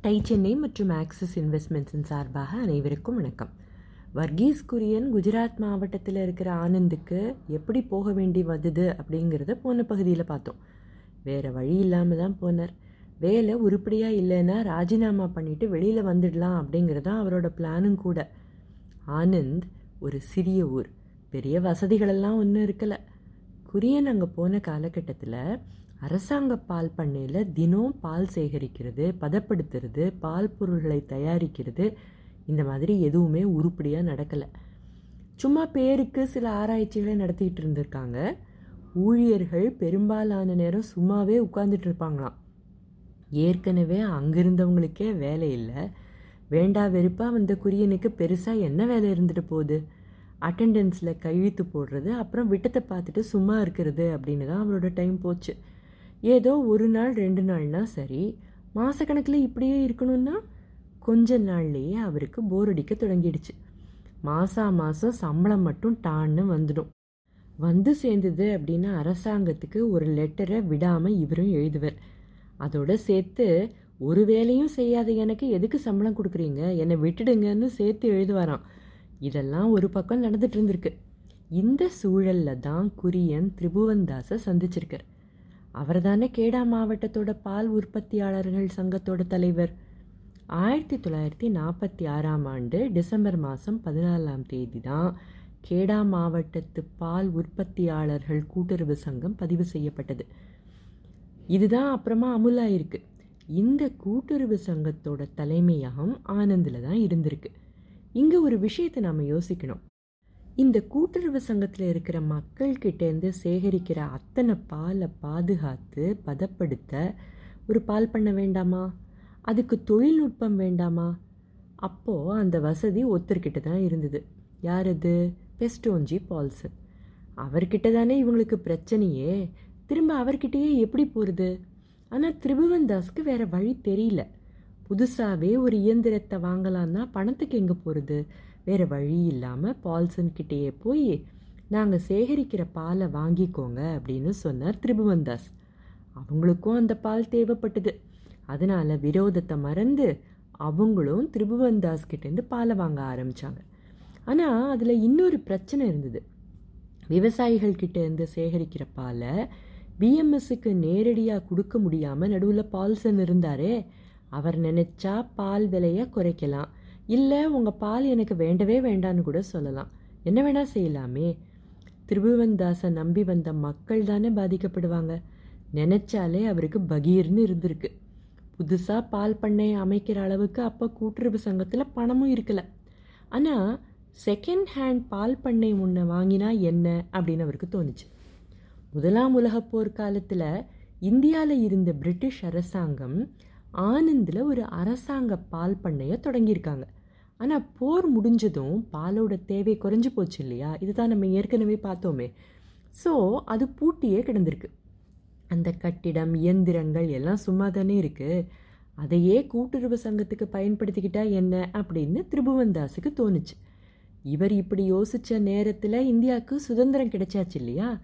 Tie Chennai மற்றும் axis இன்வெஸ்ட்மெண்ட்ஸின் சார்பாக அனைவருக்கும் வணக்கம். வர்கீஸ் குரியன் குஜராத் மாவட்டத்தில் இருக்கிற ஆனந்துக்கு எப்படி போக வேண்டி வந்தது அப்படிங்கிறத போன பகுதியில் பார்த்தோம். வேறு வழி இல்லாமல் தான் போனார். வேலை உருப்படியாக இல்லைன்னா ராஜினாமா பண்ணிவிட்டு வெளியில் வந்துடலாம் அப்படிங்கிறது தான் அவரோட பிளானும் கூட. ஆனந்த் ஒரு சிறிய ஊர். பெரிய வசதிகளெல்லாம் ஒன்றும் இருக்கலை. குரியன் அங்கே போன காலகட்டத்தில் அரசாங்க பால் பண்ணையில் தினம் பால் சேகரிக்கிறது பதப்படுத்துறது பால் பொருள்களை தயாரிக்கிறது. இந்த மாதிரி எதுவுமே உருப்படியாக நடக்கலை. சும்மா பேருக்கு சில ஆராய்ச்சிகளை நடத்திக்கிட்டு இருந்திருக்காங்க. ஊழியர்கள் பெரும்பாலான நேரம் சும்மாவே உட்கார்ந்துட்டு இருப்பாங்களாம். ஏற்கனவே அங்கிருந்தவங்களுக்கே வேலை இல்லை. வேண்டா வெறுப்பாக வந்த குரியனுக்கு பெருசாக என்ன வேலை இருந்துட்டு போகுது? அட்டெண்டன்ஸில் கழுத்து போடுறது அப்புறம் விட்டத்தை பார்த்துட்டு சும்மா இருக்கிறது அப்படின்னு தான் அவரோட டைம் போச்சு. ஏதோ ஒரு நாள் ரெண்டு நாள்னா சரி மாதக்கணக்கில் இப்படியே இருக்கணும்னா கொஞ்ச நாள்லேயே அவருக்கு போர் அடிக்க தொடங்கிடுச்சு. மாதம் மாதம் சம்பளம் மட்டும் டான்னு வந்துடும். வந்து சேர்ந்தது அப்படின்னா அரசாங்கத்துக்கு ஒரு லெட்டரை விடாமல் இவரும் எழுதுவர். அதோட சேர்த்து ஒரு வேலையும் செய்யாத எனக்கு எதுக்கு சம்பளம் கொடுக்குறீங்க? என்னை விட்டுடுங்கன்னு சேர்த்து எழுதுவாராம். இதெல்லாம் ஒரு பக்கம் நடந்துட்டு இருந்திருக்கு. இந்த சூழலில் தான் குரியன் திரிபுவன்தாஸை சந்திச்சிருக்கார். அவர் தானே கேடா மாவட்டத்தோட பால் உற்பத்தியாளர்கள் சங்கத்தோட தலைவர். ஆயிரத்தி தொள்ளாயிரத்தி நாற்பத்தி ஆறாம் ஆண்டு டிசம்பர் மாதம் பதினாலாம் தேதி தான் கேடா மாவட்டத்து பால் உற்பத்தியாளர்கள் கூட்டுறவு சங்கம் பதிவு செய்யப்பட்டது. இதுதான் அப்புறமா அமுலாயிருக்கு இந்த கூட்டுறவு சங்கத்தோட தலைமையகம் ஆனந்தில் தான் இருந்திருக்கு. இங்கே ஒரு விஷயத்தை நாம் யோசிக்கணும். இந்த கூட்டுறவு சங்கத்தில் இருக்கிற மக்கள்கிட்டேருந்து சேகரிக்கிற அத்தனை பாலை பாதுகாத்து பதப்படுத்த ஒரு பால் பண்ண வேண்டாமா? அதுக்கு தொழில்நுட்பம் வேண்டாமா? அப்போது அந்த வசதி ஒருத்தர்கிட்ட தான் இருந்தது. யார் அது? பெஸ்டோன்ஜி பால்சன். அவர்கிட்ட தானே இவங்களுக்கு பிரச்சனையே. திரும்ப அவர்கிட்டயே எப்படி போகிறது ஆனால் திரிபுவன் தாஸ்க்கு வேறு வழி தெரியல. புதுசாகவே ஒரு இயந்திரத்தை வாங்கலான்னா பணத்துக்கு எங்கே போகிறது வேறு வழி இல்லாமல் பால்சன்கிட்டேயே போய் நாங்கள் சேகரிக்கிற பாலை வாங்கிக்கோங்க அப்படின்னு சொன்னார் திரிபுவன் தாஸ் அவங்களுக்கும் அந்த பால் தேவைப்பட்டது. அதனால் விரோதத்தை மறந்து அவங்களும் திரிபுவன் தாஸ் கிட்டேருந்து பாலை வாங்க ஆரம்பித்தாங்க ஆனால் அதில் இன்னொரு பிரச்சனை இருந்தது. விவசாயிகள் கிட்டேருந்து சேகரிக்கிற பாலை பிஎம்எஸ்ஸுக்கு நேரடியாக கொடுக்க முடியாமல் நடுவில் பால்சன் இருந்தாரே அவர் நினச்சா பால் விலையை குறைக்கலாம். இல்லை உங்கள் பால் எனக்கு வேண்டவே வேண்டான்னு கூட சொல்லலாம். என்ன வேணால் செய்யலாமே. திருபுவன்தாசை நம்பி வந்த மக்கள் தானே பாதிக்கப்படுவாங்க. நினச்சாலே அவருக்கு பகீர்னு இருந்திருக்கு. புதுசாக பால் பண்ணை அமைக்கிற அளவுக்கு அப்போ கூட்டுறவு சங்கத்தில் பணமும் இருக்கலை. ஆனால் செகண்ட் ஹேண்ட் பால் பண்ணை முன்ன வாங்கினா என்ன அப்படின்னு அவருக்கு தோணுச்சு. முதலாம் உலகப் போர் காலத்தில் இந்தியாவில் இருந்த பிரிட்டிஷ் அரசாங்கம் ஆனந்தில் ஒரு அரசாங்க பால் பண்ணையை தொடங்கியிருக்காங்க. ஆனால் போர் முடிஞ்சதும் பாலோட தேவை குறைஞ்சி போச்சு இல்லையா? இதுதான் நம்ம ஏற்கனவே பார்த்தோமே. ஸோ அது பூட்டியே கிடந்திருக்கு. அந்த கட்டிடம் இயந்திரங்கள் எல்லாம் சும்மா தானே இருக்குது அதையே கூட்டுறவு சங்கத்துக்கு பயன்படுத்திக்கிட்டா என்ன அப்படின்னு திரிபுவன்தாஸுக்கு தோணுச்சு. இவர் இப்படி யோசித்த நேரத்தில் இந்தியாவுக்கு சுதந்திரம் கிடைச்சாச்சு இல்லையா?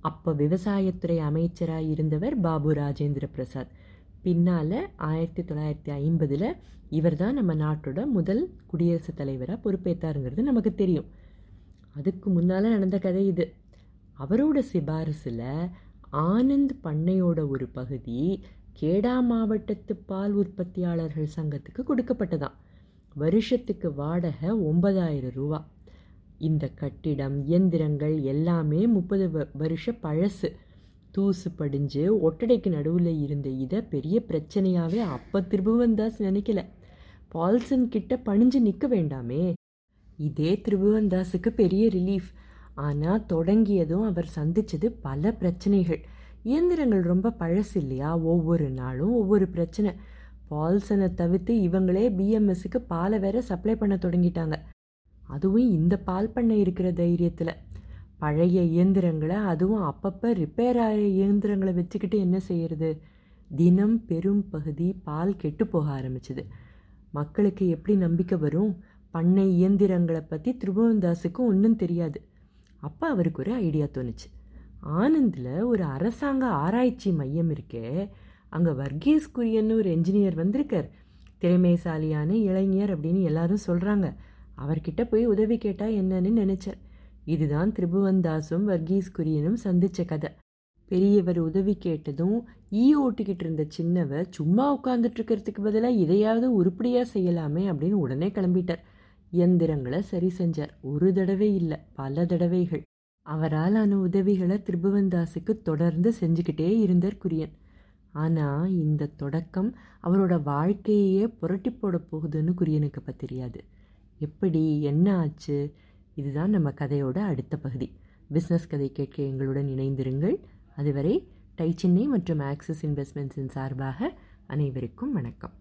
அப்போ விவசாயத்துறை அமைச்சராக இருந்தவர் பாபு ராஜேந்திர பிரசாத். பின்னால் ஆயிரத்தி தொள்ளாயிரத்தி ஐம்பதில் இவர் தான் நம்ம நாட்டோட முதல் குடியரசுத் தலைவராக பொறுப்பேற்றாருங்கிறது நமக்கு தெரியும். அதுக்கு முன்னால் நடந்த கதை இது. அவரோட சிபாரிசில் ஆனந்த் பண்ணையோட ஒரு பகுதி கேடா மாவட்டத்து பால் உற்பத்தியாளர்கள் சங்கத்துக்கு கொடுக்கப்பட்டதாம். வருஷத்துக்கு வாடகை ஒன்பதாயிரம் ரூபா. இந்த கட்டிடம் இயந்திரங்கள் எல்லாமே முப்பது வ வருஷ பழசு. தூசு படிஞ்சு ஒட்டடைக்கு நடுவில் இருந்த இதை பெரிய பிரச்சனையாகவே அப்போ திருபுவன்தாஸ் நினைக்கல. பால்சன் கிட்ட பணிஞ்சு நிற்க வேண்டாமே. இதே திருபுவன்தாஸுக்கு பெரிய ரிலீஃப் ஆனால் தொடங்கியதும் அவர் சந்தித்தது பல பிரச்சனைகள். இயந்திரங்கள் ரொம்ப பழசு இல்லையா? ஒவ்வொரு நாளும் ஒவ்வொரு பிரச்சனை. பால்சனை தவிர்த்து இவங்களே பிஎம்எஸ்க்கு பாலை வேற சப்ளை பண்ண தொடங்கிட்டாங்க. அதுவும் இந்த பால் பண்ணை இருக்கிற தைரியத்தில். பழைய இயந்திரங்களை அதுவும் அப்பப்போ ரிப்பேர் ஆகிற இயந்திரங்களை வச்சுக்கிட்டு என்ன செய்கிறது தினம் பெரும் பகுதி பால் கெட்டு போக ஆரம்பிச்சுது. மக்களுக்கு எப்படி நம்பிக்கை வரும்? பண்ணை இயந்திரங்களை பற்றி திருபுவன்தாஸுக்கு ஒன்றும் தெரியாது. அப்போ அவருக்கு ஒரு ஐடியா தோணுச்சு. ஆனந்தில் ஒரு அரசாங்க ஆராய்ச்சி மையம் இருக்கே. அங்கே வர்கீஸ் குரியன்னு ஒரு என்ஜினியர் வந்திருக்கார். திறமைசாலியான இளைஞர் அப்படின்னு எல்லாரும் சொல்கிறாங்க அவர்கிட்ட போய் உதவி கேட்டால் என்னன்னு நினச்சார் இதுதான் திரிபுவன்தாஸும் வர்கீஸ் குரியனும் சந்திச்ச கதை. பெரியவர் உதவி கேட்டதும் ஈ ஓட்டிக்கிட்டு இருந்த சின்னவர் சும்மா உட்காந்துட்டு இருக்கிறதுக்கு பதிலாக இதையாவது உருப்படியாக செய்யலாமே அப்படின்னு உடனே கிளம்பிட்டார். இயந்திரங்களை சரி செஞ்சார். ஒரு தடவை இல்லை பல தடவைகள். அவரால் ஆன உதவிகளை திரிபுவன்தாஸுக்கு தொடர்ந்து செஞ்சுக்கிட்டே இருந்தார் குரியன். ஆனால் இந்த தொடக்கம் அவரோட வாழ்க்கையே புரட்டி போட போகுதுன்னு குரியனுக்கு இப்போ தெரியாது. எப்படி? என்ன ஆச்சு? இதுதான் நம்ம கதையோட அடுத்த பகுதி. பிஸ்னஸ் கதை கேட்க எங்களுடன் இணைந்திருங்கள். அதுவரை டை சென்னை மற்றும் ஆக்சிஸ் இன்வெஸ்ட்மெண்ட்ஸின் சார்பாக அனைவருக்கும் வணக்கம்.